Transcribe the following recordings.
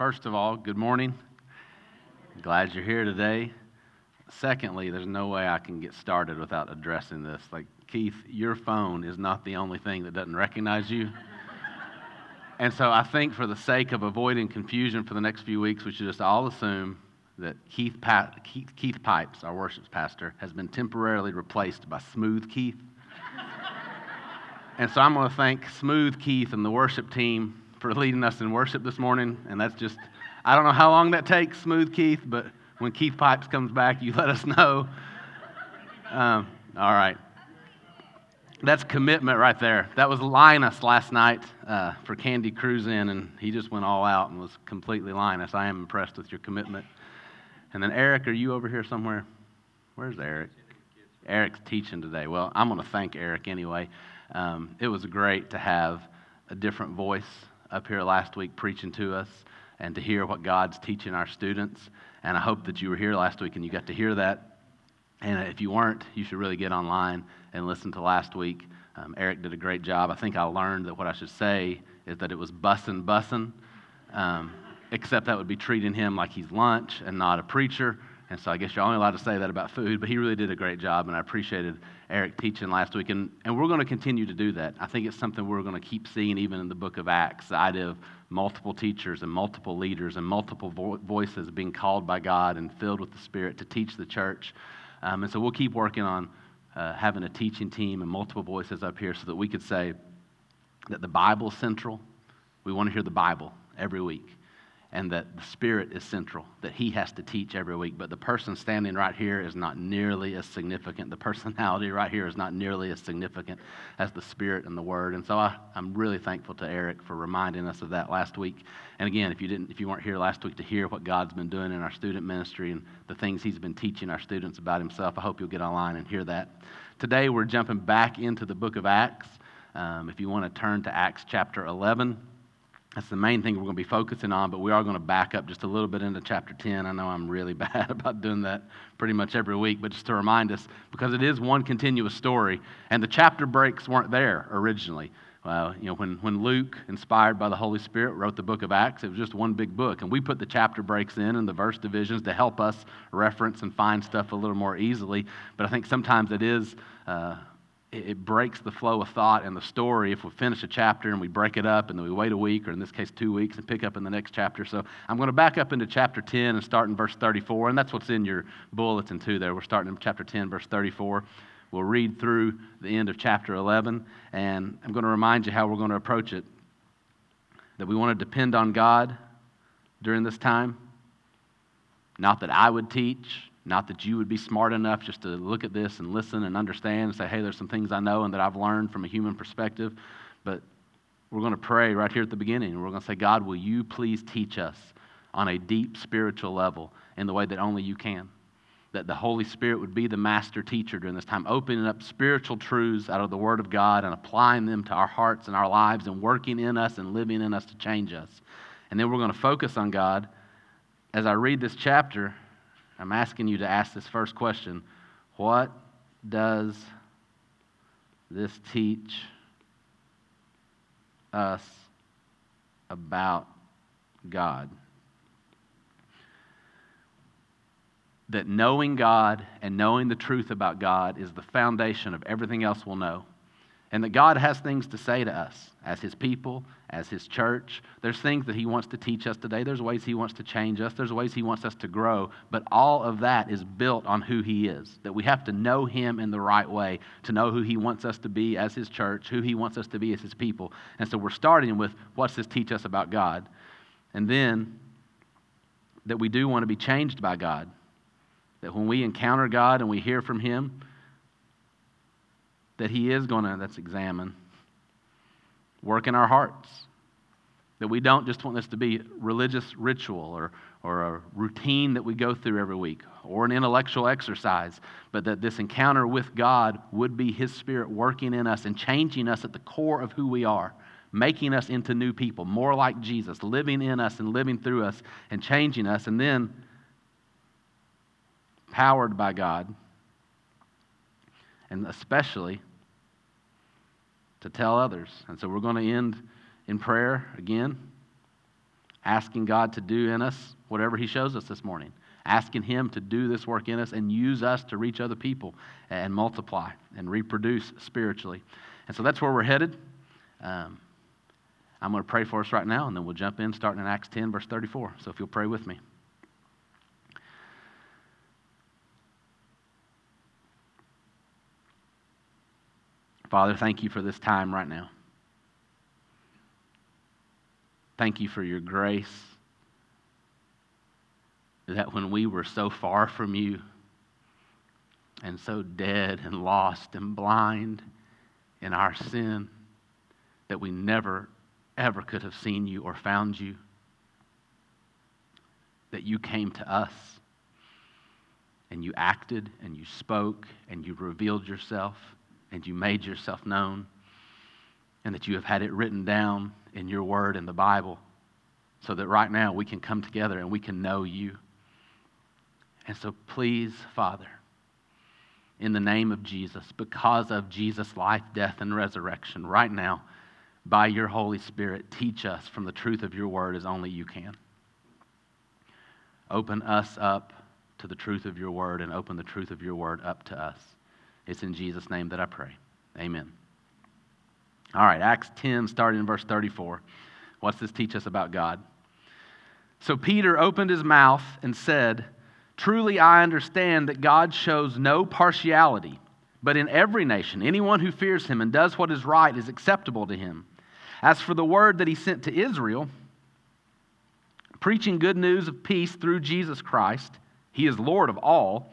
first of all, good morning. Glad you're here today. Secondly, there's no way I can get started without addressing this. Like, Keith, your phone is not the only thing that doesn't recognize you. and so I think for the sake of avoiding confusion for the next few weeks, we should just all assume that Keith, Keith, Keith Pipes, our worship pastor, has been temporarily replaced by Smooth Keith. and so I'm going to thank Smooth Keith and the worship team for leading us in worship this morning. And that's just, I don't know how long that takes, Smooth Keith, but when Keith Pipes comes back, you let us know. Um, all right. That's commitment right there. That was Linus last night uh, for Candy Cruise In, and he just went all out and was completely Linus. I am impressed with your commitment. And then, Eric, are you over here somewhere? Where's Eric? Eric's teaching today. Well, I'm going to thank Eric anyway. Um, it was great to have a different voice up here last week preaching to us and to hear what God's teaching our students. And I hope that you were here last week and you got to hear that. And if you weren't, you should really get online and listen to last week. Um, Eric did a great job. I think I learned that what I should say is that it was bussin' bussin', um, except that would be treating him like he's lunch and not a preacher. And so I guess you're only allowed to say that about food, but he really did a great job, and I appreciated Eric teaching last week. And, and we're going to continue to do that. I think it's something we're going to keep seeing even in the book of Acts the idea of multiple teachers and multiple leaders and multiple vo- voices being called by God and filled with the Spirit to teach the church. Um, and so we'll keep working on uh, having a teaching team and multiple voices up here so that we could say that the Bible's central. We want to hear the Bible every week and that the Spirit is central, that He has to teach every week. But the person standing right here is not nearly as significant. The personality right here is not nearly as significant as the Spirit and the Word. And so I, am really thankful to Eric for reminding us of that last week. And again, if you didn't, if you weren't here last week to hear what God's been doing in our student ministry and the things He's been teaching our students about Himself, I hope you'll get online and hear that. Today we're jumping back into the book of Acts. Um, if you want to turn to Acts chapter 11. That's the main thing we're going to be focusing on, but we are going to back up just a little bit into chapter 10. I know I'm really bad about doing that pretty much every week, but just to remind us, because it is one continuous story, and the chapter breaks weren't there originally. Uh, you know, when, when Luke, inspired by the Holy Spirit, wrote the book of Acts, it was just one big book. And we put the chapter breaks in and the verse divisions to help us reference and find stuff a little more easily. But I think sometimes it is uh, it breaks the flow of thought and the story if we finish a chapter and we break it up and then we wait a week or in this case two weeks and pick up in the next chapter. So i'm going to back up into chapter 10 and start in verse 34 and that's what's in your bulletin too there. We're starting in chapter 10 verse 34 we'll read through the end of chapter 11 and i'm going to remind you how we're going to approach it. That we want to depend on god during this time. Not that i would teach not that you would be smart enough just to look at this and listen and understand and say, hey, there's some things I know and that I've learned from a human perspective. But we're going to pray right here at the beginning. We're going to say, God, will you please teach us on a deep spiritual level in the way that only you can? That the Holy Spirit would be the master teacher during this time, opening up spiritual truths out of the Word of God and applying them to our hearts and our lives and working in us and living in us to change us. And then we're going to focus on God. As I read this chapter, I'm asking you to ask this first question What does this teach us about God? That knowing God and knowing the truth about God is the foundation of everything else we'll know and that God has things to say to us as His people, as His church. There's things that He wants to teach us today. There's ways He wants to change us. There's ways He wants us to grow. But all of that is built on who He is. That we have to know Him in the right way to know who He wants us to be as His church, who He wants us to be as His people. And so we're starting with what's this teach us about God? And then that we do want to be changed by God. That when we encounter God and we hear from Him, that He is going to, that's examine, work in our hearts. That we don't just want this to be religious ritual or, or a routine that we go through every week or an intellectual exercise, but that this encounter with God would be His Spirit working in us and changing us at the core of who we are, making us into new people, more like Jesus, living in us and living through us and changing us, and then powered by God, and especially to tell others. And so we're going to end in prayer again. asking God to do in us whatever He shows us this morning, asking Him to do this work in us and use us to reach other people and multiply and reproduce spiritually. And so that's where we're headed. Um, I'm going to pray for us right now, and then we'll jump in starting in Acts 10, verse 34. So if you'll pray with me. Father, thank you for this time right now. Thank you for your grace. That when we were so far from you and so dead and lost and blind in our sin, that we never, ever could have seen you or found you, that you came to us and you acted and you spoke and you revealed yourself and you made yourself known, and that you have had it written down in your word in the Bible so that right now we can come together and we can know you. And so, please, Father, in the name of Jesus, because of Jesus' life, death, and resurrection, right now, by your Holy Spirit, teach us from the truth of your word as only you can. Open us up to the truth of your word and open the truth of your word up to us. It's in Jesus' name that I pray. Amen. All right, Acts 10, starting in verse 34. What's this teach us about God? So Peter opened his mouth and said, Truly I understand that God shows no partiality, but in every nation, anyone who fears him and does what is right is acceptable to him. As for the word that he sent to Israel, preaching good news of peace through Jesus Christ, he is Lord of all.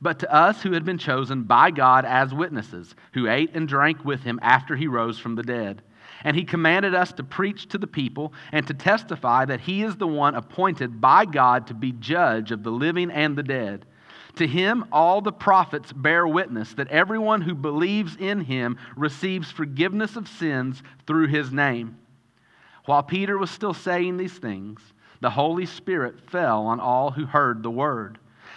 but to us who had been chosen by God as witnesses, who ate and drank with him after he rose from the dead. And he commanded us to preach to the people and to testify that he is the one appointed by God to be judge of the living and the dead. To him, all the prophets bear witness that everyone who believes in him receives forgiveness of sins through his name. While Peter was still saying these things, the Holy Spirit fell on all who heard the word.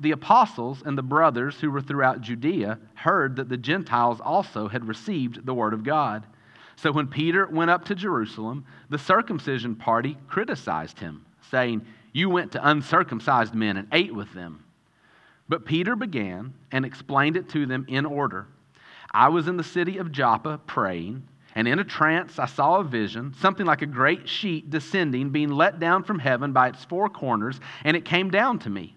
the apostles and the brothers who were throughout Judea heard that the Gentiles also had received the word of God. So when Peter went up to Jerusalem, the circumcision party criticized him, saying, You went to uncircumcised men and ate with them. But Peter began and explained it to them in order. I was in the city of Joppa praying, and in a trance I saw a vision, something like a great sheet descending, being let down from heaven by its four corners, and it came down to me.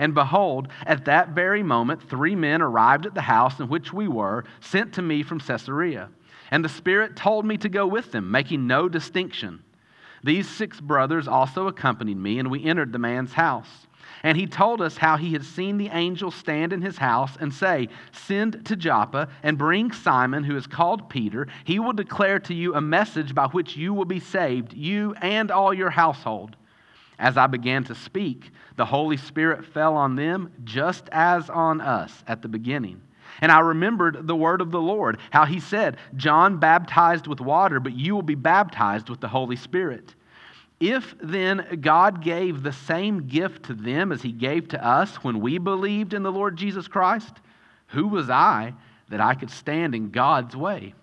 And behold, at that very moment, three men arrived at the house in which we were, sent to me from Caesarea. And the Spirit told me to go with them, making no distinction. These six brothers also accompanied me, and we entered the man's house. And he told us how he had seen the angel stand in his house and say, Send to Joppa and bring Simon, who is called Peter. He will declare to you a message by which you will be saved, you and all your household. As I began to speak, the Holy Spirit fell on them just as on us at the beginning. And I remembered the word of the Lord, how he said, John baptized with water, but you will be baptized with the Holy Spirit. If then God gave the same gift to them as he gave to us when we believed in the Lord Jesus Christ, who was I that I could stand in God's way.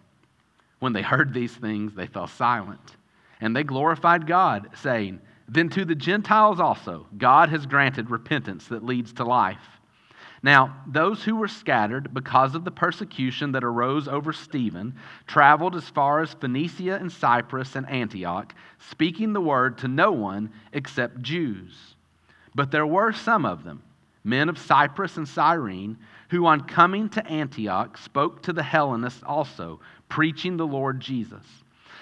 When they heard these things, they fell silent. And they glorified God, saying, Then to the Gentiles also, God has granted repentance that leads to life. Now, those who were scattered because of the persecution that arose over Stephen traveled as far as Phoenicia and Cyprus and Antioch, speaking the word to no one except Jews. But there were some of them, men of Cyprus and Cyrene, who on coming to Antioch spoke to the Hellenists also, preaching the Lord Jesus.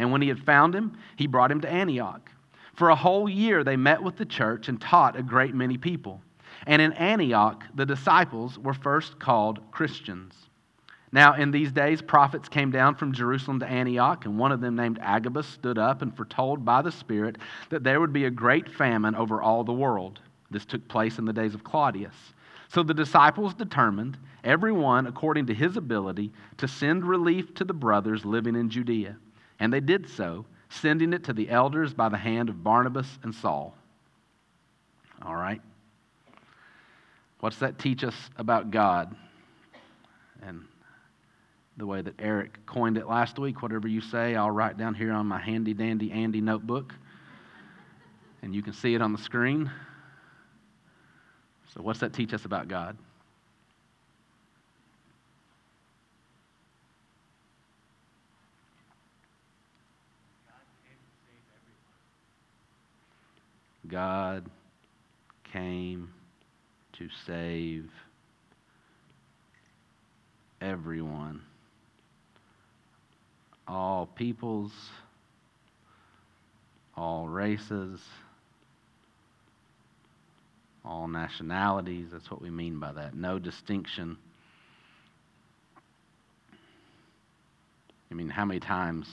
and when he had found him, he brought him to Antioch. For a whole year they met with the church and taught a great many people. And in Antioch, the disciples were first called Christians. Now, in these days, prophets came down from Jerusalem to Antioch, and one of them, named Agabus, stood up and foretold by the Spirit that there would be a great famine over all the world. This took place in the days of Claudius. So the disciples determined, every one according to his ability, to send relief to the brothers living in Judea. And they did so sending it to the elders by the hand of Barnabas and Saul. All right? What's that teach us about God? And the way that Eric coined it last week, whatever you say, I'll write down here on my handy dandy Andy notebook. And you can see it on the screen. So, what's that teach us about God? God came to save everyone, all peoples, all races, all nationalities. That's what we mean by that. No distinction. I mean, how many times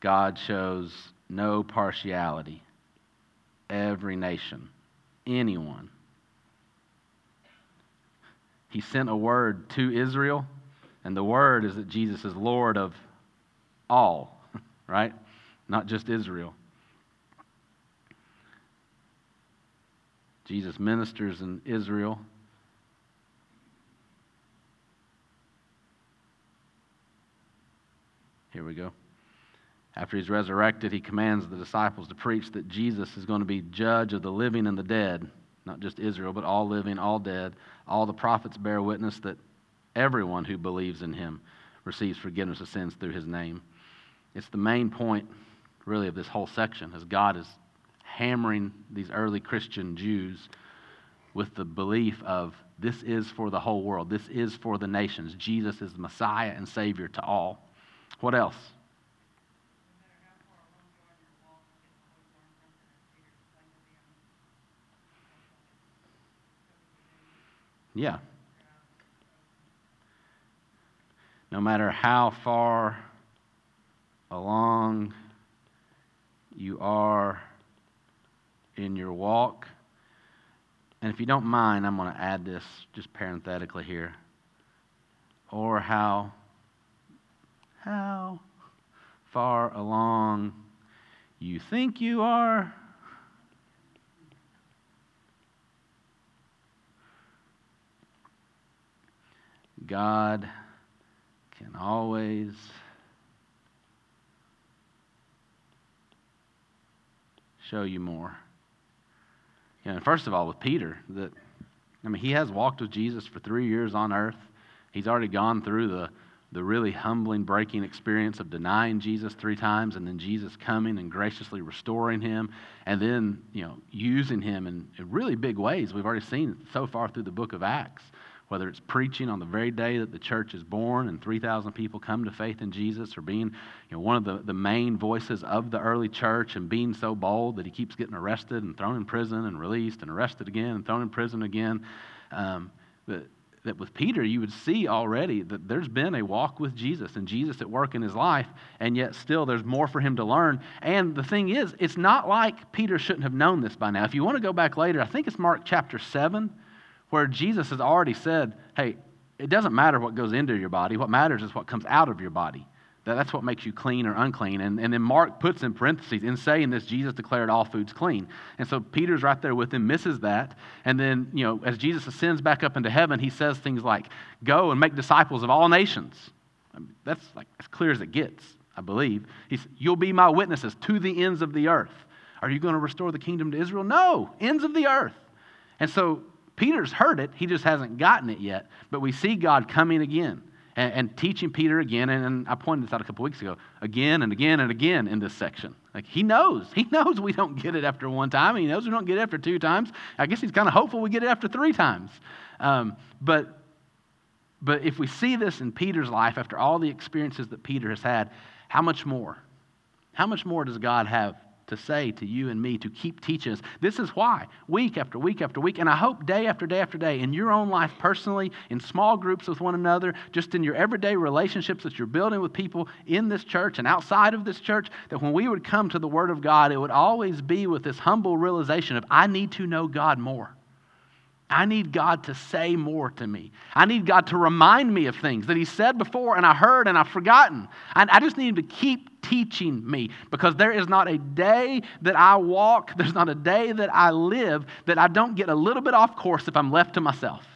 God shows no partiality? Every nation, anyone. He sent a word to Israel, and the word is that Jesus is Lord of all, right? Not just Israel. Jesus ministers in Israel. Here we go. After he's resurrected, he commands the disciples to preach that Jesus is going to be judge of the living and the dead, not just Israel, but all living, all dead. All the prophets bear witness that everyone who believes in him receives forgiveness of sins through his name. It's the main point, really, of this whole section, as God is hammering these early Christian Jews with the belief of this is for the whole world, this is for the nations. Jesus is the Messiah and Savior to all. What else? Yeah. No matter how far along you are in your walk, and if you don't mind, I'm going to add this just parenthetically here. Or how how far along you think you are God can always show you more. You know, first of all, with Peter, that I mean, he has walked with Jesus for three years on earth. He's already gone through the, the really humbling, breaking experience of denying Jesus three times and then Jesus coming and graciously restoring him and then, you know, using him in, in really big ways. We've already seen so far through the book of Acts whether it's preaching on the very day that the church is born and 3,000 people come to faith in Jesus, or being you know, one of the, the main voices of the early church and being so bold that he keeps getting arrested and thrown in prison and released and arrested again and thrown in prison again. Um, but that with Peter, you would see already that there's been a walk with Jesus and Jesus at work in his life, and yet still there's more for him to learn. And the thing is, it's not like Peter shouldn't have known this by now. If you want to go back later, I think it's Mark chapter 7, where Jesus has already said, hey, it doesn't matter what goes into your body, what matters is what comes out of your body. That, that's what makes you clean or unclean. And, and then Mark puts in parentheses, in saying this, Jesus declared all foods clean. And so Peter's right there with him, misses that. And then, you know, as Jesus ascends back up into heaven, he says things like, Go and make disciples of all nations. I mean, that's like as clear as it gets, I believe. He's, You'll be my witnesses to the ends of the earth. Are you going to restore the kingdom to Israel? No, ends of the earth. And so Peter's heard it, he just hasn't gotten it yet. But we see God coming again and, and teaching Peter again. And, and, I pointed this out a couple weeks ago again and again and again in this section. Like he knows. He knows we don't get it after one time. He knows we don't get it after two times. I guess he's kind of hopeful we get it after three times. Um, but, but if we see this in Peter's life after all the experiences that Peter has had, how much more? How much more does God have to say to you and me to keep teaching us. This is why, week after week after week, and I hope day after day after day, in your own life personally, in small groups with one another, just in your everyday relationships that you're building with people in this church and outside of this church, that when we would come to the Word of God, it would always be with this humble realization of, I need to know God more. I need God to say more to me. I need God to remind me of things that He said before and I heard and I've forgotten. I, I just need Him to keep teaching me because there is not a day that I walk, there's not a day that I live that I don't get a little bit off course if I'm left to myself.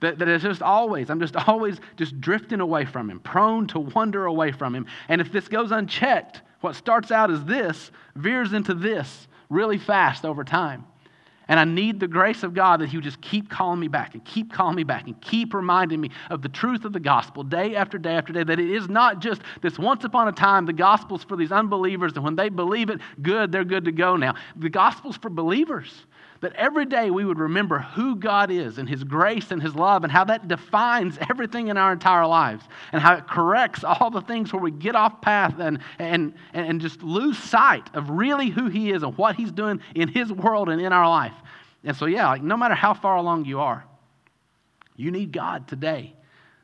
That, that it's just always, I'm just always just drifting away from Him, prone to wander away from Him. And if this goes unchecked, what starts out as this veers into this really fast over time. And I need the grace of God that He would just keep calling me back and keep calling me back and keep reminding me of the truth of the gospel day after day after day. That it is not just this once upon a time, the gospel's for these unbelievers, and when they believe it, good, they're good to go now. The gospel's for believers. That every day we would remember who God is and His grace and His love and how that defines everything in our entire lives and how it corrects all the things where we get off path and, and, and just lose sight of really who He is and what He's doing in His world and in our life. And so, yeah, like no matter how far along you are, you need God today.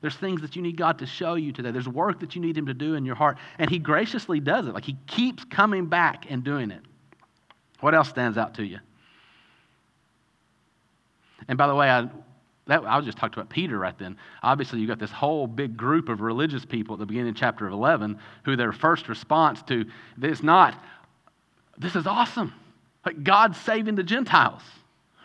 There's things that you need God to show you today. There's work that you need Him to do in your heart. And He graciously does it. Like He keeps coming back and doing it. What else stands out to you? And by the way, I, that, I was just talking about Peter right then. Obviously, you got this whole big group of religious people at the beginning of chapter 11 who their first response to this not, this is awesome. Like God's saving the Gentiles.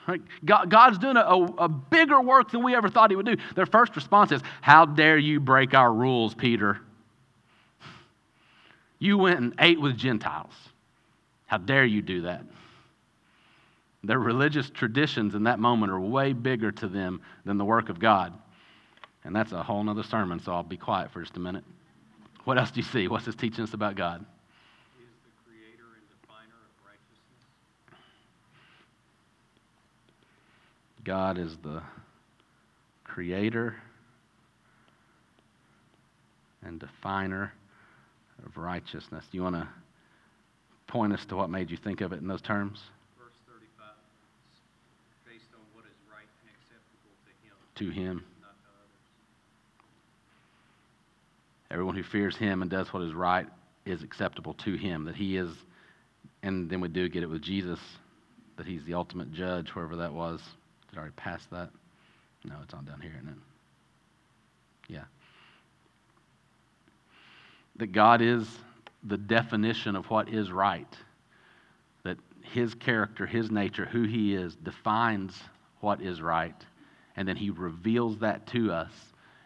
Right? God, God's doing a, a, a bigger work than we ever thought He would do. Their first response is, How dare you break our rules, Peter? You went and ate with Gentiles. How dare you do that? Their religious traditions in that moment are way bigger to them than the work of God. And that's a whole other sermon, so I'll be quiet for just a minute. What else do you see? What's this teaching us about God? God is the creator and definer of righteousness. Do you want to point us to what made you think of it in those terms? Verse 35, based on what is right and acceptable to Him. Everyone who fears Him and does what is right is acceptable to Him. That He is, and then we do get it with Jesus, that He's the ultimate judge, wherever that was. Did I already pass that? No, it's on down here, isn't it? Yeah. That God is the definition of what is right. That His character, His nature, who He is, defines what is right. And then He reveals that to us.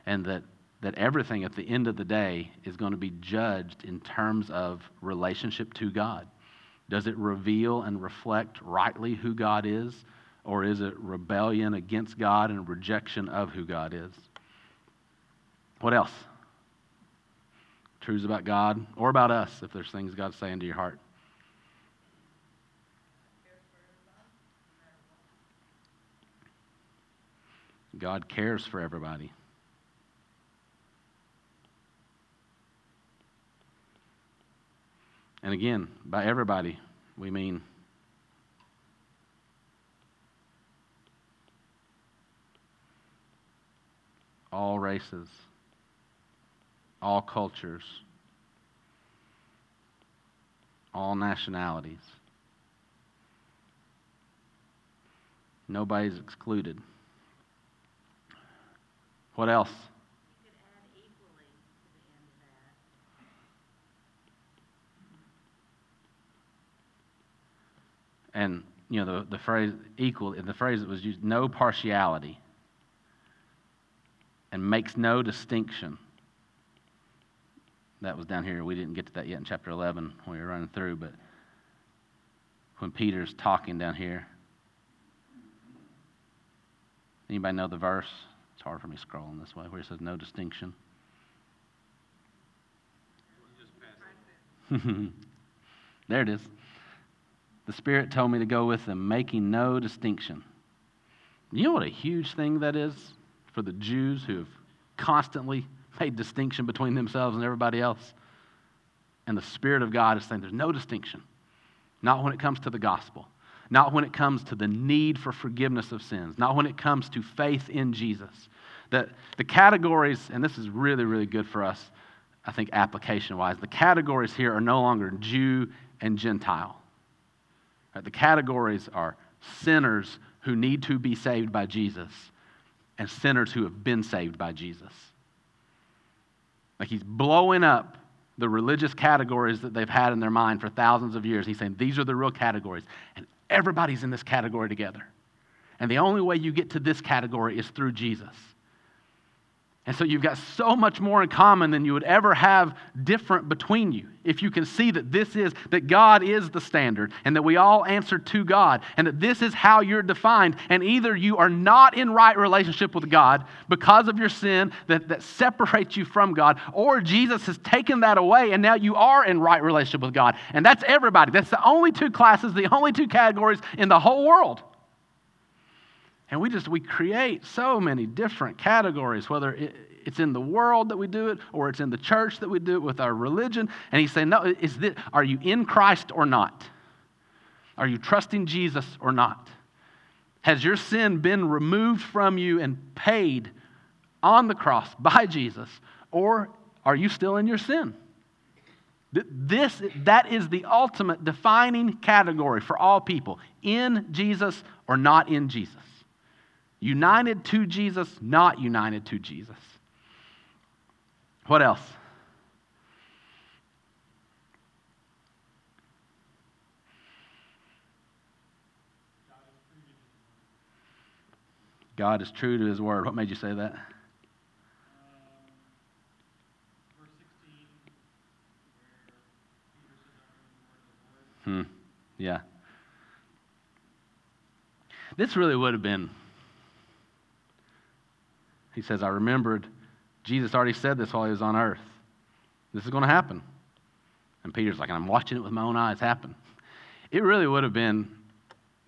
And that, that everything at the end of the day is going to be judged in terms of relationship to God. Does it reveal and reflect rightly who God is? Or is it rebellion against God and rejection of who God is? What else? Truths about God or about us, if there's things God's saying to your heart. God cares for everybody. And again, by everybody, we mean all races, all cultures, all nationalities. Nobody's excluded. What else? We could add equally to the end of else? and you know the, the phrase equal the phrase that was used no partiality. And makes no distinction. That was down here. We didn't get to that yet in chapter 11 when we were running through but when peter's talking down here. Anybody know the verse hard for me scrolling this way where it says no distinction there it is the Spirit told me to go with them, making no distinction. You know what a huge thing that is for the Jews who have constantly made distinction between themselves and everybody else? And the Spirit of God is saying there's no distinction. Not when it comes to the gospel, not when it comes to the need for forgiveness of sins, not when it comes to faith in Jesus. That the categories, and this is really, really good for us, I think, application wise, the categories here are no longer Jew and Gentile. Right, The categories are sinners who need to be saved by Jesus and sinners who have been saved by Jesus. Like he's blowing up the religious categories that they've had in their mind for thousands of years. He's saying these are the real categories, and everybody's in this category together. And the only way you get to this category is through Jesus. And so you've got so much more in common than you would ever have different between you. If you can see that this is, that God is the standard and that we all answer to God and that this is how you're defined. And either you are not in right relationship with God because of your sin that, that separates you from God, or Jesus has taken that away and now you are in right relationship with God. And that's everybody. That's the only two classes, the only two categories in the whole world. And we just, we create so many different categories, whether it, it's in the world that we do it or it's in the church that we do it with our religion. And he's saying, no, is this, are you in Christ or not? Are you trusting Jesus or not? Has your sin been removed from you and paid on the cross by Jesus? Or are you still in your sin? This, that is the ultimate defining category for all people in Jesus or not in Jesus. United to Jesus, not united to Jesus. What else? God is true to his word. What made you say that? verse 16, where Peter says, I am the word of the Lord. Hmm. Yeah. This really would have been. He says, I remembered Jesus already said this while he was on earth. This is going to happen. And Peter's like, I'm watching it with my own eyes happen. It really would have been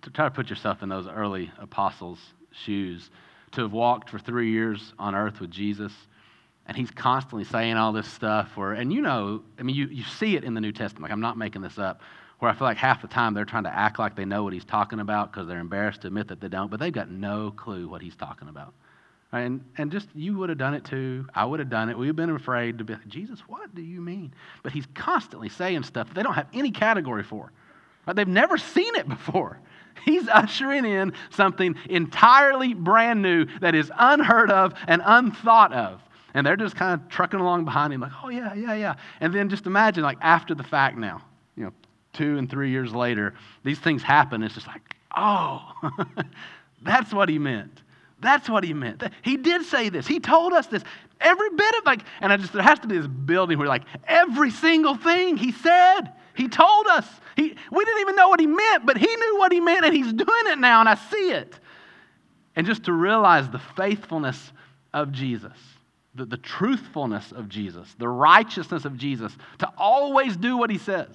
to try to put yourself in those early apostles' shoes, to have walked for three years on earth with Jesus. And he's constantly saying all this stuff where, and you know, I mean, you, you see it in the New Testament. Like, I'm not making this up where I feel like half the time they're trying to act like they know what he's talking about because they're embarrassed to admit that they don't, but they've got no clue what he's talking about. And, and just, you would have done it too. I would have done it. We've been afraid to be like, Jesus, what do you mean? But he's constantly saying stuff that they don't have any category for. Right? They've never seen it before. He's ushering in something entirely brand new that is unheard of and unthought of. And they're just kind of trucking along behind him, like, oh, yeah, yeah, yeah. And then just imagine, like, after the fact now, you know, two and three years later, these things happen. It's just like, oh, that's what he meant. That's what he meant. He did say this. He told us this. Every bit of like, and I just there has to be this building where like every single thing he said, he told us. He we didn't even know what he meant, but he knew what he meant, and he's doing it now, and I see it. And just to realize the faithfulness of Jesus, the, the truthfulness of Jesus, the righteousness of Jesus, to always do what he says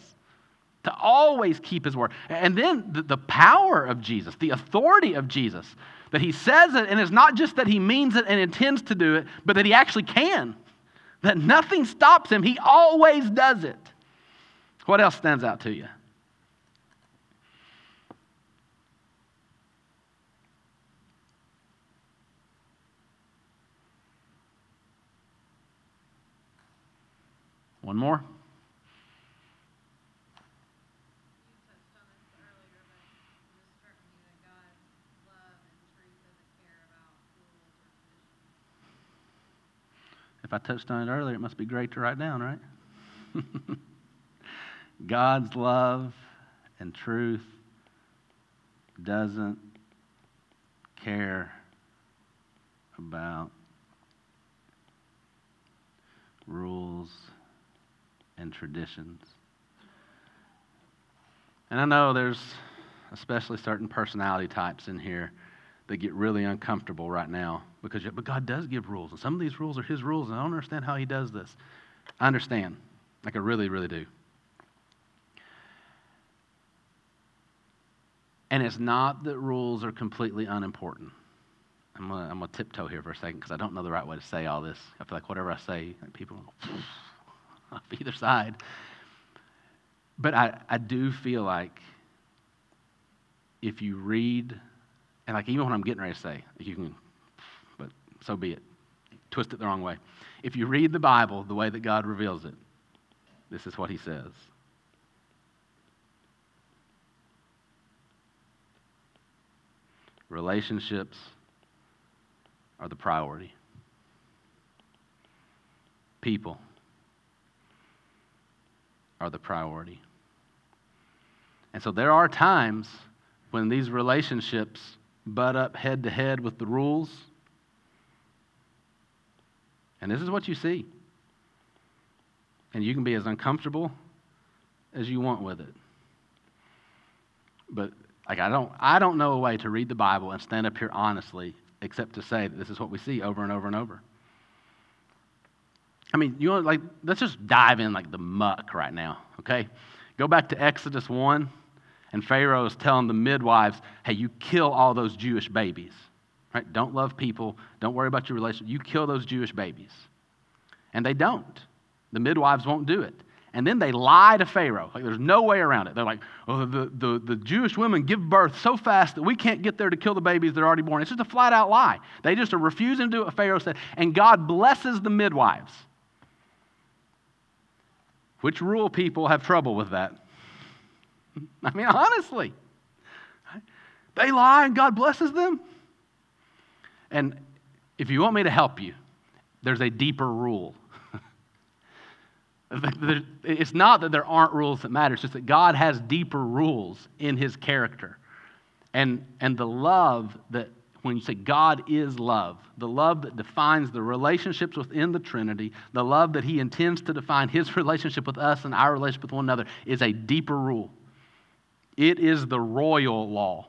to always keep his word. And then the, the, power of Jesus, the authority of Jesus, that he says it, and it's not just that he means it and intends to do it, but that he actually can. That nothing stops him. He always does it. What else stands out to you? One more. I touched on it earlier, it must be great to write down, right? God's love and truth doesn't care about rules and traditions. And I know there's especially certain personality types in here that get really uncomfortable right now because but God does give rules, and some of these rules are His rules, and I don't understand how He does this. I understand, like I really, really do. And it's not that rules are completely unimportant. I'm gonna, I'm gonna tiptoe here for a second because I don't know the right way to say all this. I feel like whatever I say, like people off either side. But I, I do feel like if you read, and like even when I'm getting ready to say, you can, but so be it. Twist it the wrong way. If you read the Bible the way that God reveals it, this is what He says. Relationships are the priority. People are the priority. And so there are times when these relationships butt up head to head with the rules. And this is what you see. And you can be as uncomfortable as you want with it. But like I don't I don't know a way to read the Bible and stand up here honestly except to say that this is what we see over and over and over. I mean, you know, like let's just dive in like the muck right now, okay? Go back to Exodus 1, and Pharaoh is telling the midwives, hey, you kill all those Jewish babies. Right? Don't love people, don't worry about your relationship. You kill those Jewish babies. And they don't. The midwives won't do it. And then they lie to Pharaoh. Like there's no way around it. They're like, oh, the, the, the Jewish women give birth so fast that we can't get there to kill the babies that are already born. It's just a flat out lie. They just are refusing to do what Pharaoh said. And God blesses the midwives. Which rural people have trouble with that? I mean, honestly. They lie and God blesses them. And if you want me to help you, there's a deeper rule. it's not that there aren't rules that matter, it's just that God has deeper rules in his character. And, and the love that, when you say God is love, the love that defines the relationships within the Trinity, the love that he intends to define his relationship with us and our relationship with one another, is a deeper rule. It is the royal law.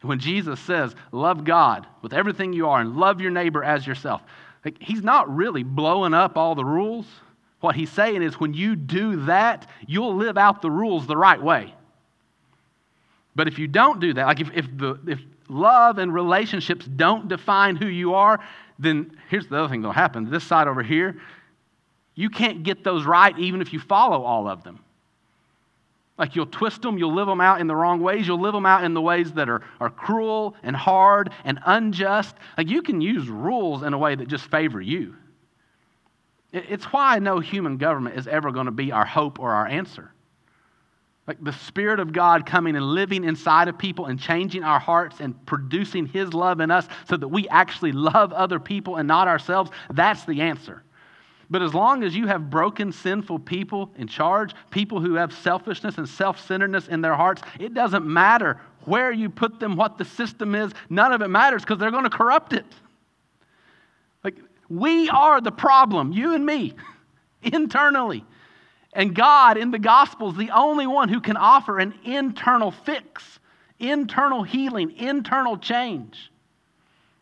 When Jesus says, love God with everything you are and love your neighbor as yourself, like, he's not really blowing up all the rules. What he's saying is when you do that, you'll live out the rules the right way. But if you don't do that, like if, if, the, if love and relationships don't define who you are, then here's the other thing that'll happen. This side over here, you can't get those right even if you follow all of them. Like you'll twist them, you'll live them out in the wrong ways, you'll live them out in the ways that are, are cruel and hard and unjust. Like you can use rules in a way that just favor you. It's why no human government is ever going to be our hope or our answer. Like the Spirit of God coming and living inside of people and changing our hearts and producing His love in us so that we actually love other people and not ourselves, that's the answer. But as long as you have broken, sinful people in charge, people who have selfishness and self centeredness in their hearts, it doesn't matter where you put them, what the system is, none of it matters because they're going to corrupt it. Like, we are the problem, you and me, internally. And God in the gospel is the only one who can offer an internal fix, internal healing, internal change.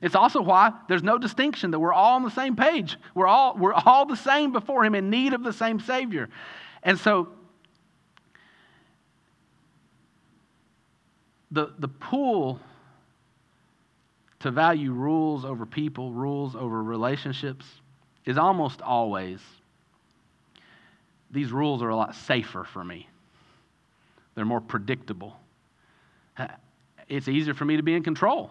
It's also why there's no distinction that we're all on the same page. We're all, we're all the same before Him in need of the same Savior. And so the, the pull to value rules over people, rules over relationships, is almost always these rules are a lot safer for me. They're more predictable. It's easier for me to be in control.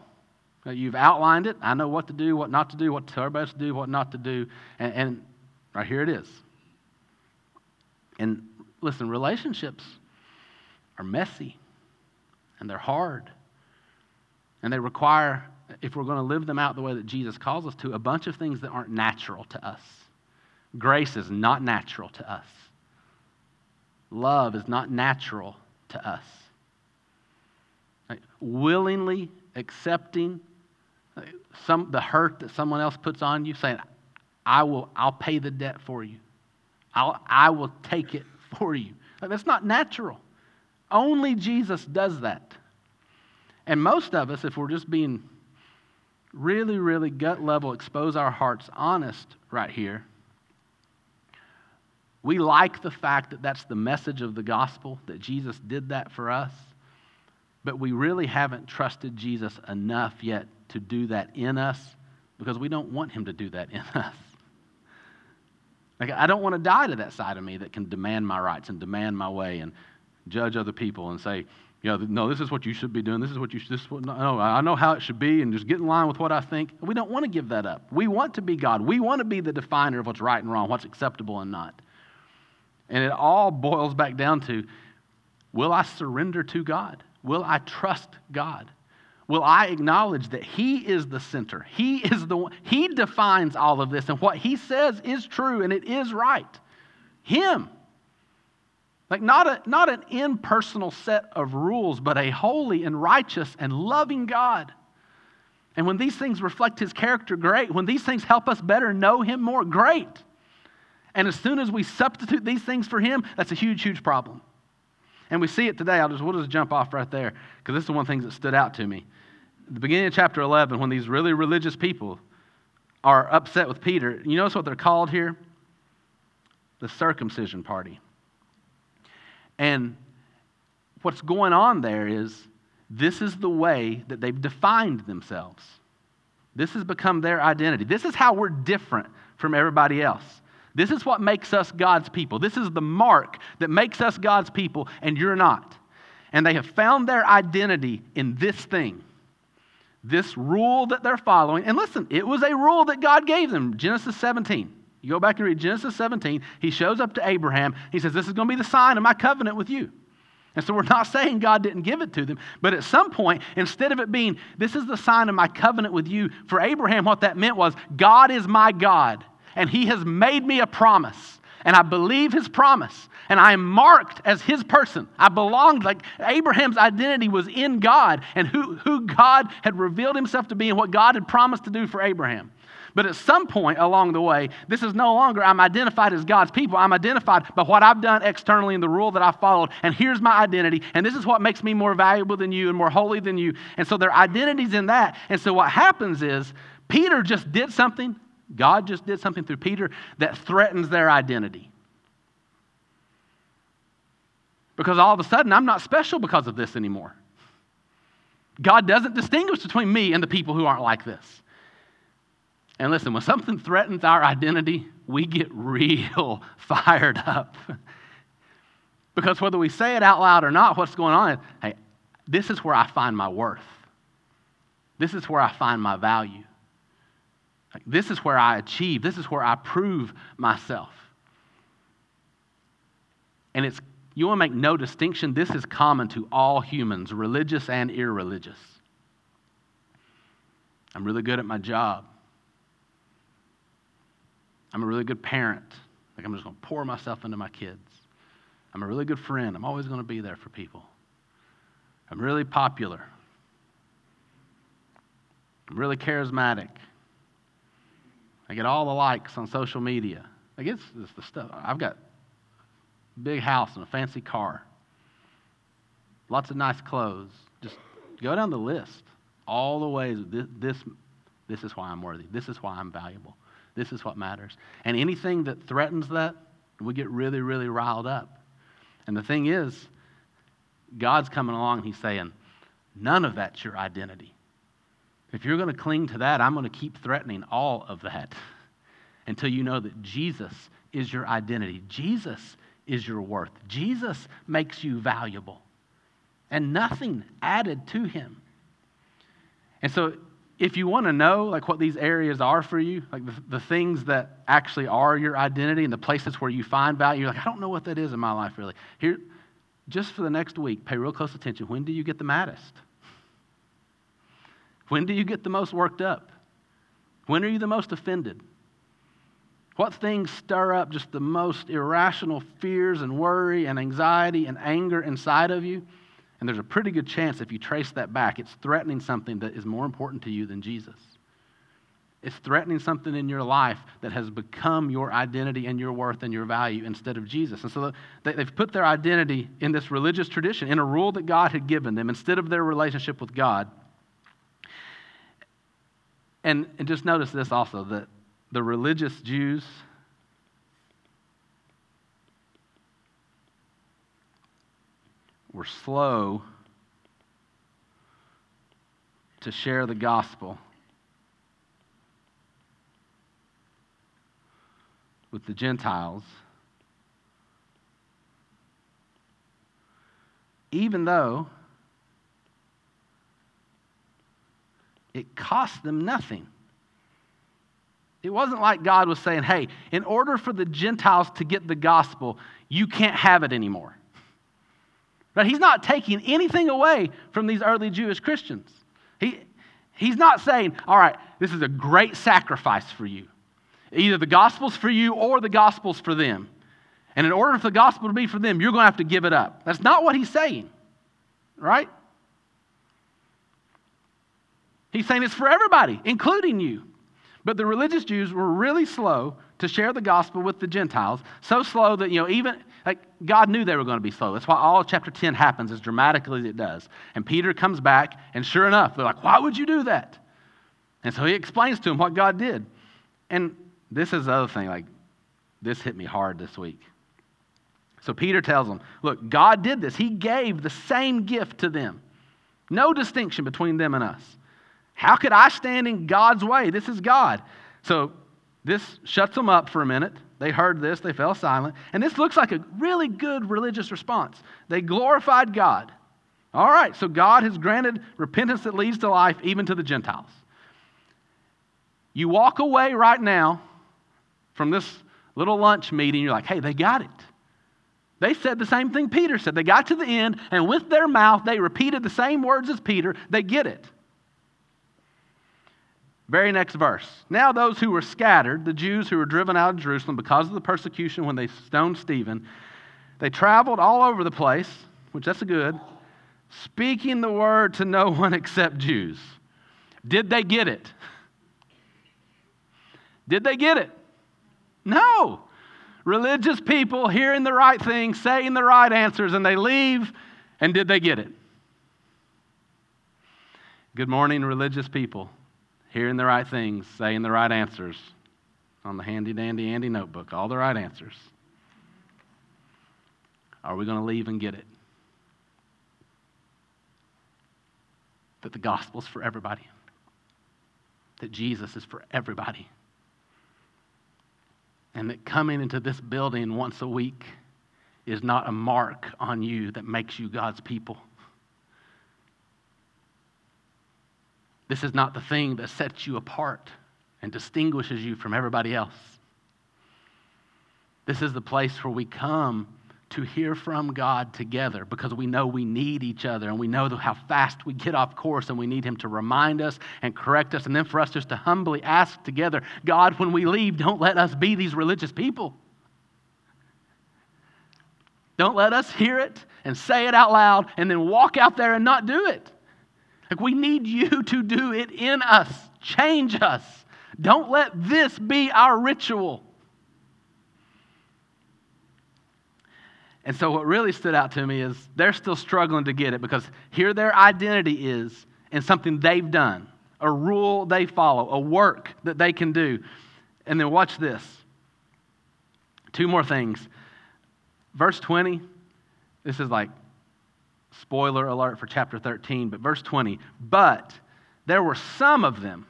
You've outlined it. I know what to do, what not to do, what to tell everybody to do, what not to do. And, and right here it is. And listen, relationships are messy and they're hard. And they require, if we're going to live them out the way that Jesus calls us to, a bunch of things that aren't natural to us. Grace is not natural to us. Love is not natural to us. Willingly accepting some, the hurt that someone else puts on you, saying, I will, I'll pay the debt for you. I'll, I will take it for you. Like, that's not natural. Only Jesus does that. And most of us, if we're just being really, really gut level, expose our hearts honest right here, we like the fact that that's the message of the gospel, that Jesus did that for us, but we really haven't trusted Jesus enough yet to do that in us because we don't want him to do that in us. Like, I don't want to die to that side of me that can demand my rights and demand my way and judge other people and say, you know, no, this is what you should be doing. This is what you should, this what, no, I know how it should be and just get in line with what I think. We don't want to give that up. We want to be God. We want to be the definer of what's right and wrong, what's acceptable and not. And it all boils back down to will I surrender to God? Will I trust God? Will I acknowledge that He is the center? He is the one, He defines all of this, and what He says is true and it is right. Him. Like not, a, not an impersonal set of rules, but a holy and righteous and loving God. And when these things reflect His character, great. When these things help us better know Him more, great. And as soon as we substitute these things for Him, that's a huge, huge problem. And we see it today. I'll just, we'll just jump off right there because this is one of the things that stood out to me. The beginning of chapter 11, when these really religious people are upset with Peter, you notice what they're called here? The circumcision party. And what's going on there is this is the way that they've defined themselves. This has become their identity. This is how we're different from everybody else. This is what makes us God's people. This is the mark that makes us God's people, and you're not. And they have found their identity in this thing, this rule that they're following. And listen, it was a rule that God gave them, Genesis 17. You go back and read Genesis 17. He shows up to Abraham. He says, This is going to be the sign of my covenant with you. And so we're not saying God didn't give it to them, but at some point, instead of it being, This is the sign of my covenant with you, for Abraham, what that meant was, God is my God, and he has made me a promise. And I believe his promise. And I am marked as his person. I belonged, like Abraham's identity was in God and who, who God had revealed himself to be and what God had promised to do for Abraham. But at some point along the way, this is no longer I'm identified as God's people. I'm identified by what I've done externally and the rule that I followed. And here's my identity. And this is what makes me more valuable than you and more holy than you. And so their identity's in that. And so what happens is Peter just did something, God just did something through Peter that threatens their identity. Because all of a sudden, I'm not special because of this anymore. God doesn't distinguish between me and the people who aren't like this. And listen, when something threatens our identity, we get real fired up. because whether we say it out loud or not, what's going on is hey, this is where I find my worth. This is where I find my value. This is where I achieve. This is where I prove myself. And it's you want to make no distinction. This is common to all humans, religious and irreligious. I'm really good at my job. I'm a really good parent. Like, I'm just going to pour myself into my kids. I'm a really good friend. I'm always going to be there for people. I'm really popular. I'm really charismatic. I get all the likes on social media. Like, it's, it's the stuff. I've got a big house and a fancy car, lots of nice clothes. Just go down the list. All the ways this, this, this is why I'm worthy. This is why I'm valuable. This is what matters. And anything that threatens that, we get really, really riled up. And the thing is, God's coming along and He's saying, none of that's your identity. If you're going to cling to that, I'm going to keep threatening all of that until you know that Jesus is your identity. Jesus is your worth. Jesus makes you valuable and nothing added to Him. And so if you want to know like what these areas are for you, like the, the things that actually are your identity and the places where you find value, you're like, I don't know what that is in my life really. Here, just for the next week, pay real close attention. When do you get the maddest? When do you get the most worked up? When are you the most offended? What things stir up just the most irrational fears and worry and anxiety and anger inside of you? And there's a pretty good chance if you trace that back, it's threatening something that is more important to you than Jesus. It's threatening something in your life that has become your identity and your worth and your value instead of Jesus. And so they've put their identity in this religious tradition, in a rule that God had given them, instead of their relationship with God. And, and just notice this also that the religious Jews were slow to share the gospel with the Gentiles, even though it cost them nothing. It wasn't like God was saying, hey, in order for the Gentiles to get the gospel, you can't have it anymore. Right? He's not taking anything away from these early Jewish Christians. He, he's not saying, all right, this is a great sacrifice for you. Either the gospel's for you or the gospel's for them. And in order for the gospel to be for them, you're going to have to give it up. That's not what he's saying, right? He's saying it's for everybody, including you. But the religious Jews were really slow to share the gospel with the Gentiles, so slow that, you know, even like God knew they were going to be slow. That's why all chapter 10 happens as dramatically as it does. And Peter comes back, and sure enough, they're like, Why would you do that? And so he explains to them what God did. And this is the other thing, like, this hit me hard this week. So Peter tells them, Look, God did this. He gave the same gift to them, no distinction between them and us. How could I stand in God's way? This is God. So this shuts them up for a minute. They heard this, they fell silent. And this looks like a really good religious response. They glorified God. All right, so God has granted repentance that leads to life, even to the Gentiles. You walk away right now from this little lunch meeting, you're like, hey, they got it. They said the same thing Peter said. They got to the end, and with their mouth, they repeated the same words as Peter. They get it. Very next verse. Now, those who were scattered, the Jews who were driven out of Jerusalem because of the persecution when they stoned Stephen, they traveled all over the place, which that's a good, speaking the word to no one except Jews. Did they get it? Did they get it? No. Religious people hearing the right thing, saying the right answers, and they leave, and did they get it? Good morning, religious people hearing the right things, saying the right answers on the handy dandy Andy notebook, all the right answers. Are we going to leave and get it? That the gospel is for everybody, that Jesus is for everybody, and that coming into this building once a week is not a mark on you that makes you God's people. This is not the thing that sets you apart and distinguishes you from everybody else. This is the place where we come to hear from God together because we know we need each other and we know how fast we get off course and we need Him to remind us and correct us. And then for us just to humbly ask together, God, when we leave, don't let us be these religious people. Don't let us hear it and say it out loud and then walk out there and not do it. Like, we need you to do it in us, change us. Don't let this be our ritual. And so, what really stood out to me is they're still struggling to get it because here their identity is in something they've done, a rule they follow, a work that they can do. And then, watch this two more things. Verse 20, this is like Spoiler alert for chapter 13, but verse 20. But there were some of them,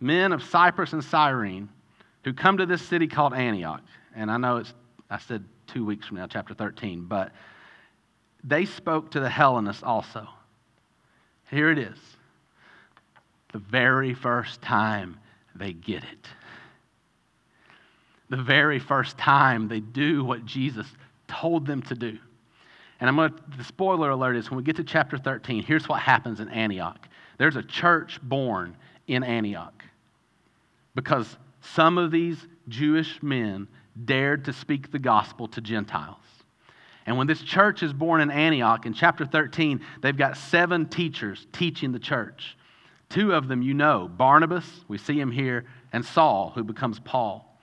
men of Cyprus and Cyrene, who come to this city called Antioch. And I know it's, I said two weeks from now, chapter 13, but they spoke to the Hellenists also. Here it is. the very first time they get it. The very first time they do what Jesus told them to do. And I'm going to, the spoiler alert is when we get to chapter 13, here's what happens in Antioch. There's a church born in Antioch because some of these Jewish men dared to speak the gospel to Gentiles. And when this church is born in Antioch, in chapter 13, they've got seven teachers teaching the church. Two of them you know Barnabas, we see him here, and Saul, who becomes Paul.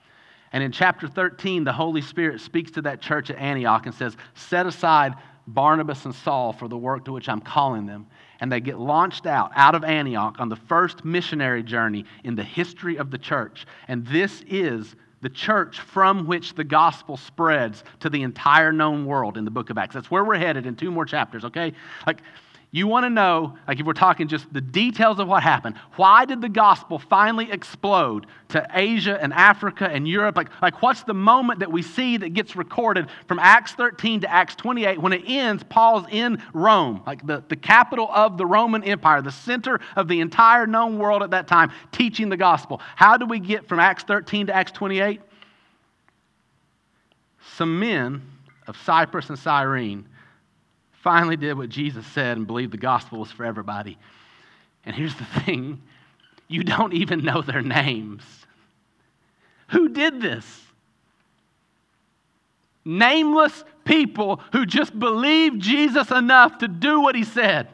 And in chapter 13, the Holy Spirit speaks to that church at Antioch and says, Set aside Barnabas and Saul for the work to which I'm calling them. And they get launched out, out of Antioch, on the first missionary journey in the history of the church. And this is the church from which the gospel spreads to the entire known world in the book of Acts. That's where we're headed in two more chapters, okay? Like, you want to know, like if we're talking just the details of what happened, why did the gospel finally explode to Asia and Africa and Europe? Like, like what's the moment that we see that gets recorded from Acts 13 to Acts 28? When it ends, Paul's in Rome, like the, the capital of the Roman Empire, the center of the entire known world at that time, teaching the gospel. How do we get from Acts 13 to Acts 28? Some men of Cyprus and Cyrene finally did what Jesus said and believed the gospel was for everybody. And here's the thing you don't even know their names. Who did this? Nameless people who just believed Jesus enough to do what he said.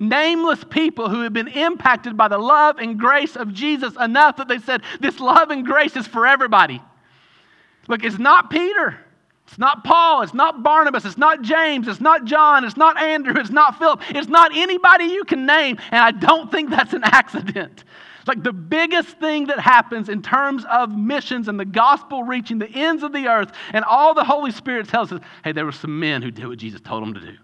Nameless people who had been impacted by the love and grace of Jesus enough that they said, This love and grace is for everybody. Look, it's not Peter. It's not Paul. It's not Barnabas. It's not James. It's not John. It's not Andrew. It's not Philip. It's not anybody you can name. And I don't think that's an accident. Like the biggest thing that happens in terms of missions and the gospel reaching the ends of the earth, and all the Holy Spirit tells us hey, there were some men who did what Jesus told them to do.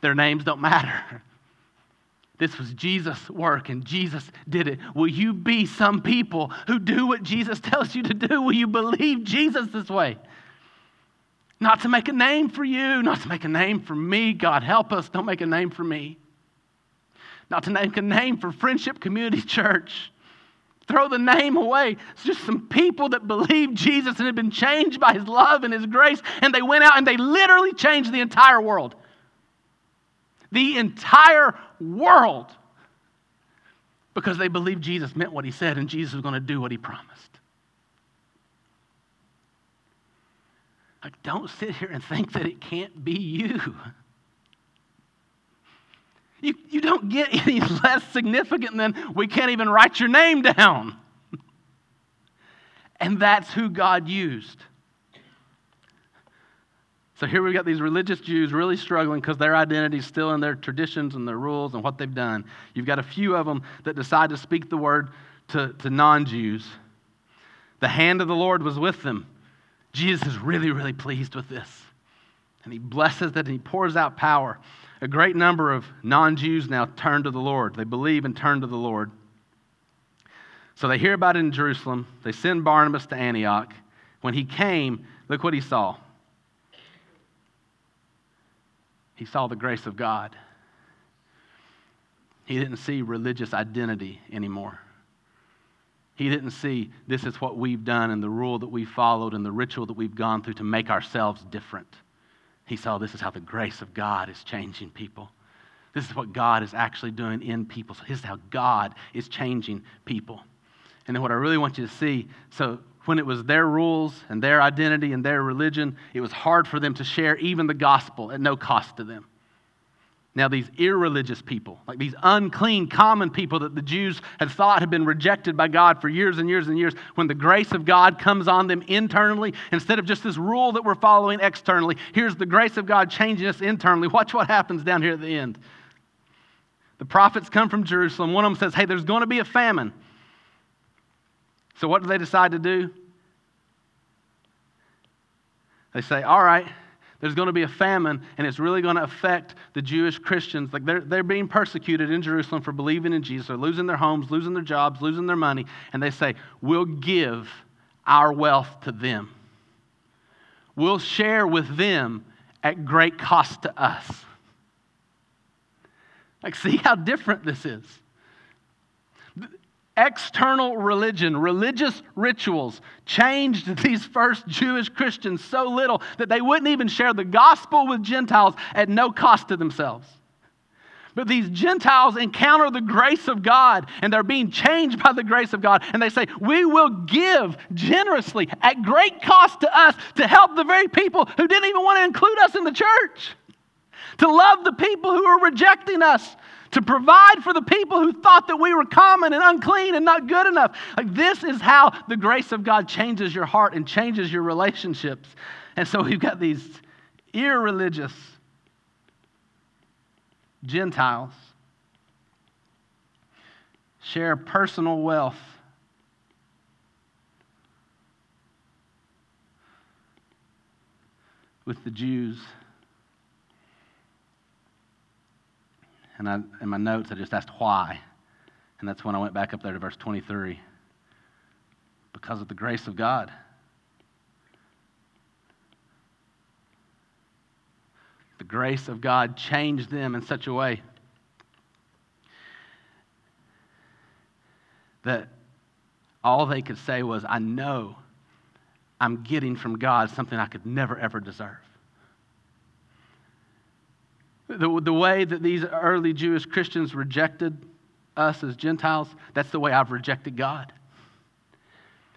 Their names don't matter. This was Jesus' work and Jesus did it. Will you be some people who do what Jesus tells you to do? Will you believe Jesus this way? Not to make a name for you, not to make a name for me. God help us, don't make a name for me. Not to make a name for Friendship Community Church. Throw the name away. It's just some people that believed Jesus and had been changed by his love and his grace, and they went out and they literally changed the entire world the entire world because they believed Jesus meant what he said and Jesus was going to do what he promised. Like, don't sit here and think that it can't be you. You, you don't get any less significant than we can't even write your name down. and that's who God used. So here we've got these religious Jews really struggling because their identity is still in their traditions and their rules and what they've done. You've got a few of them that decide to speak the word to, to non Jews. The hand of the Lord was with them. Jesus is really, really pleased with this. And he blesses it and he pours out power. A great number of non Jews now turn to the Lord. They believe and turn to the Lord. So they hear about it in Jerusalem. They send Barnabas to Antioch. When he came, look what he saw. He saw the grace of God. He didn't see religious identity anymore. He didn't see this is what we've done and the rule that we followed and the ritual that we've gone through to make ourselves different. He saw this is how the grace of God is changing people. This is what God is actually doing in people. So this is how God is changing people. And then what I really want you to see so when it was their rules and their identity and their religion, it was hard for them to share even the gospel at no cost to them. Now, these irreligious people, like these unclean, common people that the Jews had thought had been rejected by God for years and years and years, when the grace of God comes on them internally, instead of just this rule that we're following externally, here's the grace of God changing us internally. Watch what happens down here at the end. The prophets come from Jerusalem. One of them says, Hey, there's going to be a famine. So, what do they decide to do? They say, All right, there's going to be a famine, and it's really going to affect the Jewish Christians. Like they're, they're being persecuted in Jerusalem for believing in Jesus. They're losing their homes, losing their jobs, losing their money. And they say, We'll give our wealth to them. We'll share with them at great cost to us. Like, see how different this is. External religion, religious rituals changed these first Jewish Christians so little that they wouldn't even share the gospel with Gentiles at no cost to themselves. But these Gentiles encounter the grace of God and they're being changed by the grace of God. And they say, We will give generously at great cost to us to help the very people who didn't even want to include us in the church, to love the people who are rejecting us, to provide for the people who thought that we were common and unclean and not good enough. Like, this is how the grace of God changes your heart and changes your relationships. And so we've got these irreligious Gentiles share personal wealth. With the Jews. And I, in my notes, I just asked why. And that's when I went back up there to verse 23. Because of the grace of God. The grace of God changed them in such a way that all they could say was, I know I'm getting from God something I could never, ever deserve. The, the way that these early Jewish Christians rejected us as Gentiles, that's the way I've rejected God.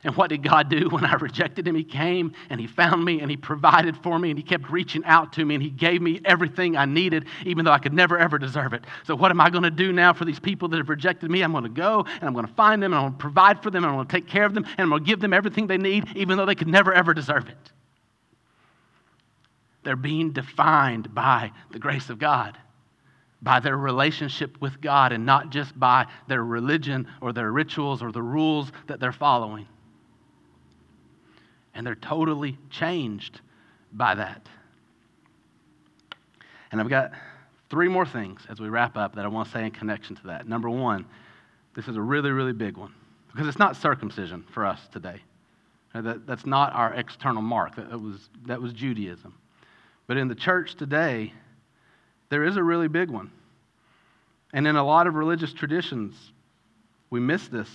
And what did God do when I rejected him? He came and he found me and he provided for me and he kept reaching out to me and he gave me everything I needed, even though I could never ever deserve it. So, what am I going to do now for these people that have rejected me? I'm going to go and I'm going to find them and I'm going to provide for them and I'm going to take care of them and I'm going to give them everything they need, even though they could never ever deserve it. They're being defined by the grace of God by their relationship with God and not just by their religion or their rituals or the rules that they're following and they're totally changed by that. And I've got three more things as we wrap up that I want to say in connection to that. Number one, this is a really, really big one because it's not circumcision for us today. That, that's not our external mark. That was, that was Judaism. But in the church today, there is a really big one. And in a lot of religious traditions, we miss this.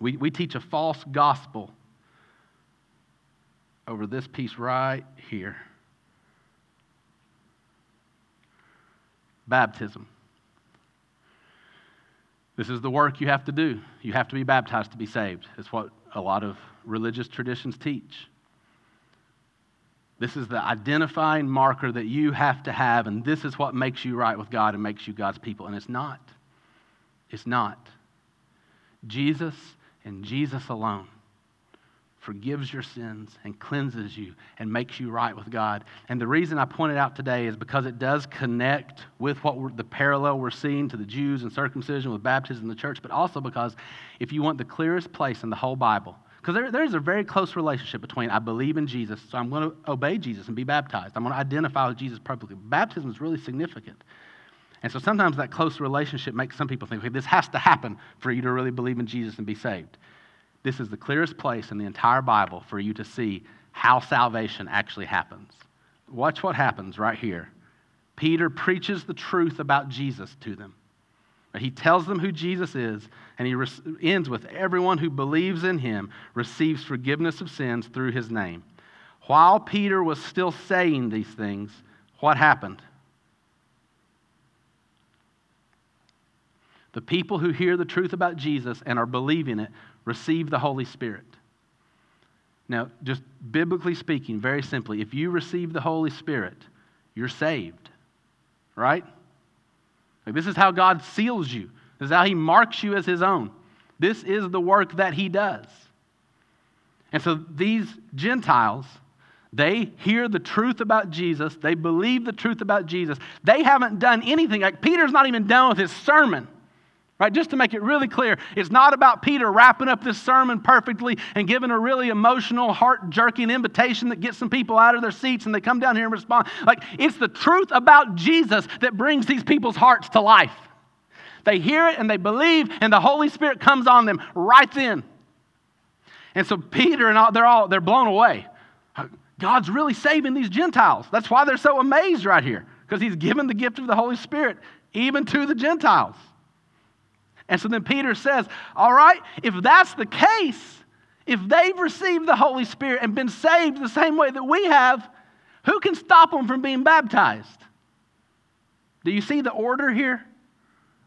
We, we teach a false gospel over this piece right here baptism. This is the work you have to do. You have to be baptized to be saved. It's what a lot of religious traditions teach. This is the identifying marker that you have to have, and this is what makes you right with God and makes you God's people. And it's not. It's not. Jesus and Jesus alone forgives your sins and cleanses you and makes you right with God. And the reason I point it out today is because it does connect with what the parallel we're seeing to the Jews and circumcision with baptism in the church, but also because if you want the clearest place in the whole Bible, because there, there's a very close relationship between I believe in Jesus, so I'm going to obey Jesus and be baptized. I'm going to identify with Jesus publicly. Baptism is really significant. And so sometimes that close relationship makes some people think, okay, this has to happen for you to really believe in Jesus and be saved. This is the clearest place in the entire Bible for you to see how salvation actually happens. Watch what happens right here. Peter preaches the truth about Jesus to them. He tells them who Jesus is, and he re- ends with everyone who believes in him receives forgiveness of sins through his name. While Peter was still saying these things, what happened? The people who hear the truth about Jesus and are believing it receive the Holy Spirit. Now, just biblically speaking, very simply, if you receive the Holy Spirit, you're saved, right? Like this is how God seals you, is how He marks you as His own. This is the work that He does. And so these Gentiles, they hear the truth about Jesus, they believe the truth about Jesus. They haven't done anything. Like Peter's not even done with his sermon. Right? Just to make it really clear, it's not about Peter wrapping up this sermon perfectly and giving a really emotional, heart jerking invitation that gets some people out of their seats and they come down here and respond. Like, it's the truth about Jesus that brings these people's hearts to life. They hear it and they believe, and the Holy Spirit comes on them right then. And so Peter and all, they're all they're blown away. God's really saving these Gentiles. That's why they're so amazed right here, because he's given the gift of the Holy Spirit even to the Gentiles. And so then Peter says, All right, if that's the case, if they've received the Holy Spirit and been saved the same way that we have, who can stop them from being baptized? Do you see the order here?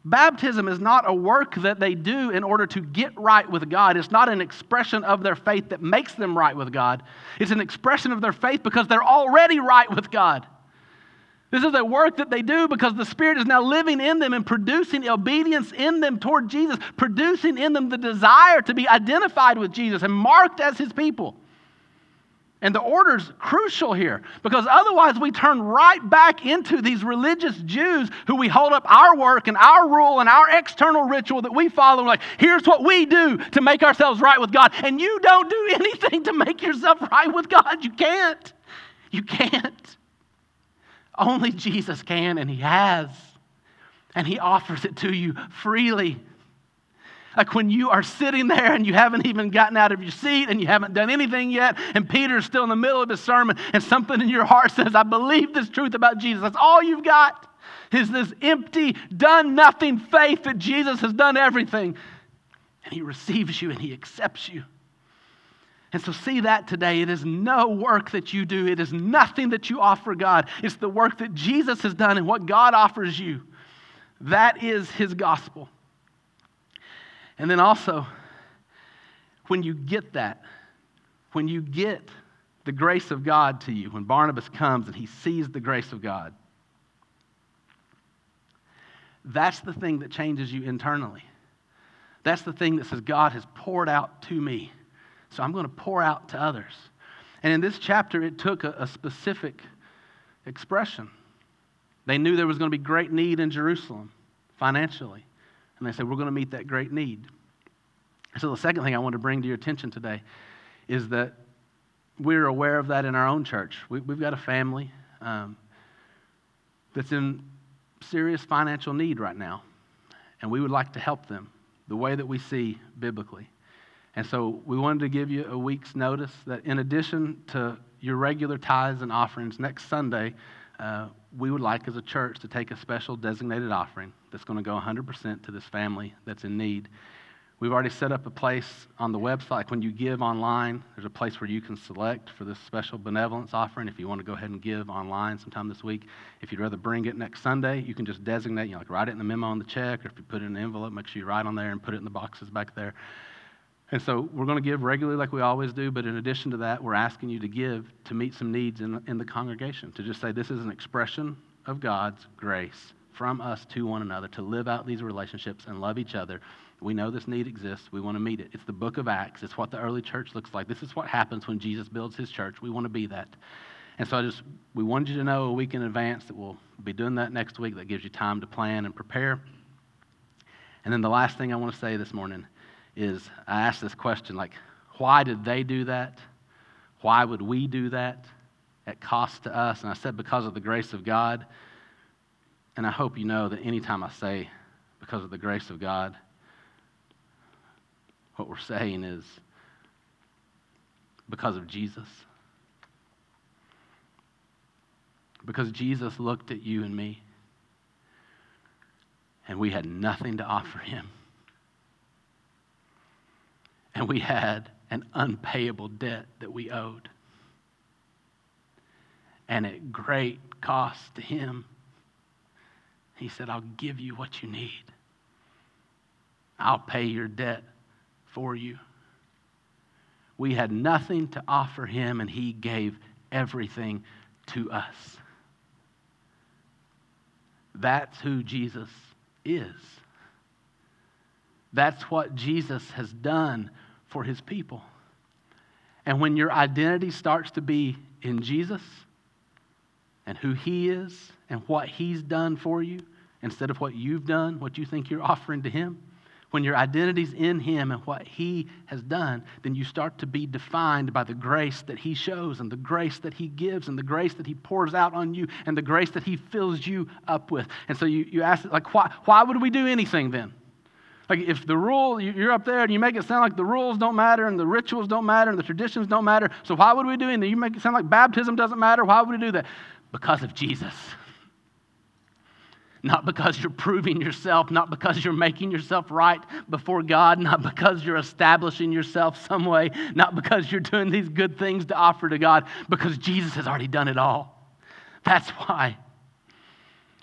Baptism is not a work that they do in order to get right with God. It's not an expression of their faith that makes them right with God. It's an expression of their faith because they're already right with God. This is a work that they do because the Spirit is now living in them and producing obedience in them toward Jesus, producing in them the desire to be identified with Jesus and marked as His people. And the order's crucial here because otherwise we turn right back into these religious Jews who we hold up our work and our rule and our external ritual that we follow. Like, here's what we do to make ourselves right with God. And you don't do anything to make yourself right with God. You can't. You can't. Only Jesus can, and He has. And He offers it to you freely. Like when you are sitting there and you haven't even gotten out of your seat and you haven't done anything yet, and Peter's still in the middle of his sermon, and something in your heart says, I believe this truth about Jesus. That's all you've got is this empty, done nothing faith that Jesus has done everything. And he receives you and he accepts you. And so, see that today. It is no work that you do, it is nothing that you offer God. It's the work that Jesus has done and what God offers you. That is his gospel. And then also, when you get that, when you get the grace of God to you, when Barnabas comes and he sees the grace of God, that's the thing that changes you internally. That's the thing that says, God has poured out to me, so I'm going to pour out to others. And in this chapter, it took a, a specific expression. They knew there was going to be great need in Jerusalem financially. And they said, We're going to meet that great need. So, the second thing I want to bring to your attention today is that we're aware of that in our own church. We, have got a family um, that's in serious financial need right now, and we would like to help them the way that we see biblically. And so, we wanted to give you a week's notice that in addition to your regular tithes and offerings, next Sunday, uh, we would like as a church to take a special designated offering that's going to go 100% to this family that's in need. We've already set up a place on the website. When you give online, there's a place where you can select for this special benevolence offering if you want to go ahead and give online sometime this week. If you'd rather bring it next Sunday, you can just designate, you know, like write it in the memo on the check, or if you put it in an envelope, make sure you write on there and put it in the boxes back there. And so we're going to give regularly like we always do, but in addition to that, we're asking you to give to meet some needs in, in the congregation, to just say this is an expression of God's grace from us to one another, to live out these relationships and love each other we know this need exists. We want to meet it. It's the book of Acts. It's what the early church looks like. This is what happens when Jesus builds his church. We want to be that. And so I just, we wanted you to know a week in advance that we'll be doing that next week. That gives you time to plan and prepare. And then the last thing I want to say this morning is I asked this question like, why did they do that? Why would we do that at cost to us? And I said, because of the grace of God. And I hope you know that anytime I say because of the grace of God, what we're saying is because of Jesus. Because Jesus looked at you and me, and we had nothing to offer him. And we had an unpayable debt that we owed. And at great cost to him, he said, I'll give you what you need. I'll pay your debt for you. We had nothing to offer him, and he gave everything to us. That's who Jesus is. That's what Jesus has done for his people. And when your identity starts to be in Jesus and who he is and what he's done for you, instead of what you've done, what you think you're offering to him, when your identity's in Him and what He has done, then you start to be defined by the grace that He shows and the grace that He gives and the grace that He pours out on you and the grace that He fills you up with. And so you, you ask, like, why, why would we do anything then? Like, if the rule, you're up there and you make it sound like the rules don't matter and the rituals don't matter and the traditions don't matter, so why would we do anything? You make it sound like baptism doesn't matter. Why would we do that? Because of Jesus. Not because you're proving yourself, not because you're making yourself right before God, not because you're establishing yourself some way, not because you're doing these good things to offer to God, because Jesus has already done it all. That's why.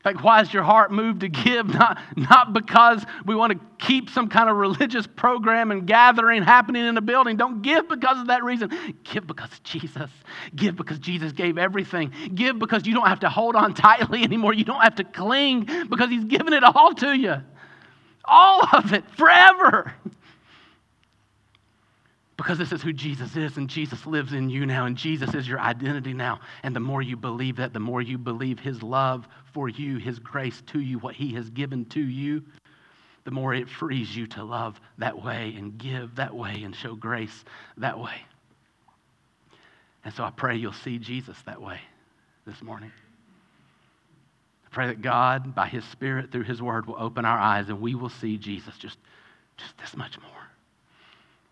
Like, why is your heart moved to give? Not, not because we want to keep some kind of religious program and gathering happening in a building. Don't give because of that reason. Give because of Jesus. Give because Jesus gave everything. Give because you don't have to hold on tightly anymore. You don't have to cling because He's given it all to you. All of it, forever because this is who Jesus is, and Jesus lives in you now, and Jesus is your identity now. And the more you believe that, the more you believe His love for you, His grace to you, what He has given to you, the more it frees you to love that way and give that way and show grace that way. And so I pray you'll see Jesus that way this morning. I pray that God, by His Spirit, through His Word, will open our eyes and we will see Jesus just, just this much more.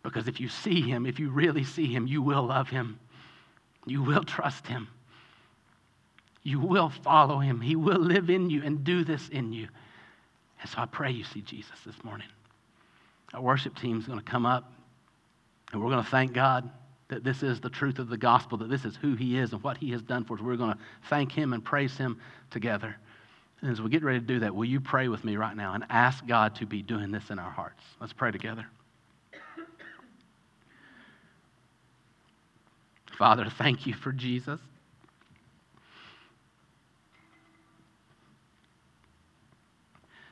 Because if you see him, if you really see him, you will love him. You will trust him. You will follow him. He will live in you and do this in you. And so I pray you see Jesus this morning. Our worship team is going to come up and we're going to thank God that this is the truth of the gospel, that this is who he is and what he has done for us. We're going to thank him and praise him together. And as we get ready to do that, will you pray with me right now and ask God to be doing this in our hearts? Let's pray together. Father, thank you for Jesus.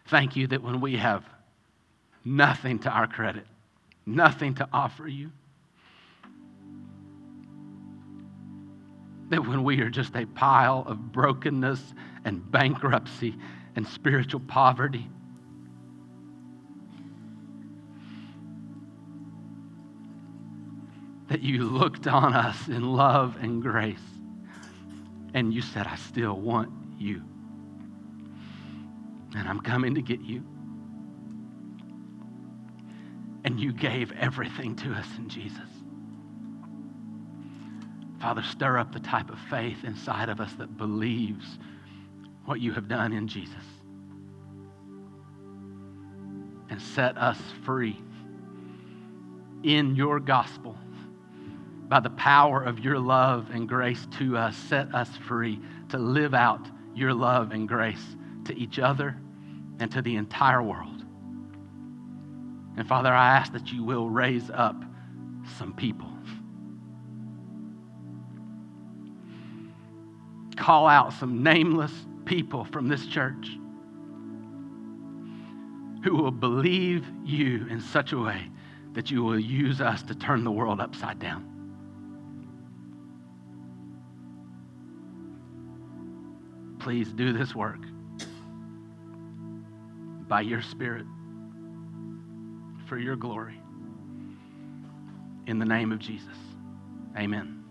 Thank you that when we have nothing to our credit, nothing to offer you, that when we are just a pile of brokenness and bankruptcy and spiritual poverty, that you looked on us in love and grace and you said, I still want you. And I'm coming to get you. And you gave everything to us in Jesus. Father, stir up the type of faith inside of us that believes what you have done in Jesus. And set us free in your gospel by the power of your love and grace to us, set us free to live out your love and grace to each other and to the entire world. And Father, I ask that you will raise up some people. Call out some nameless people from this church who will believe you in such a way that you will use us to turn the world upside down. Please do this work by your Spirit for your glory. In the name of Jesus, amen.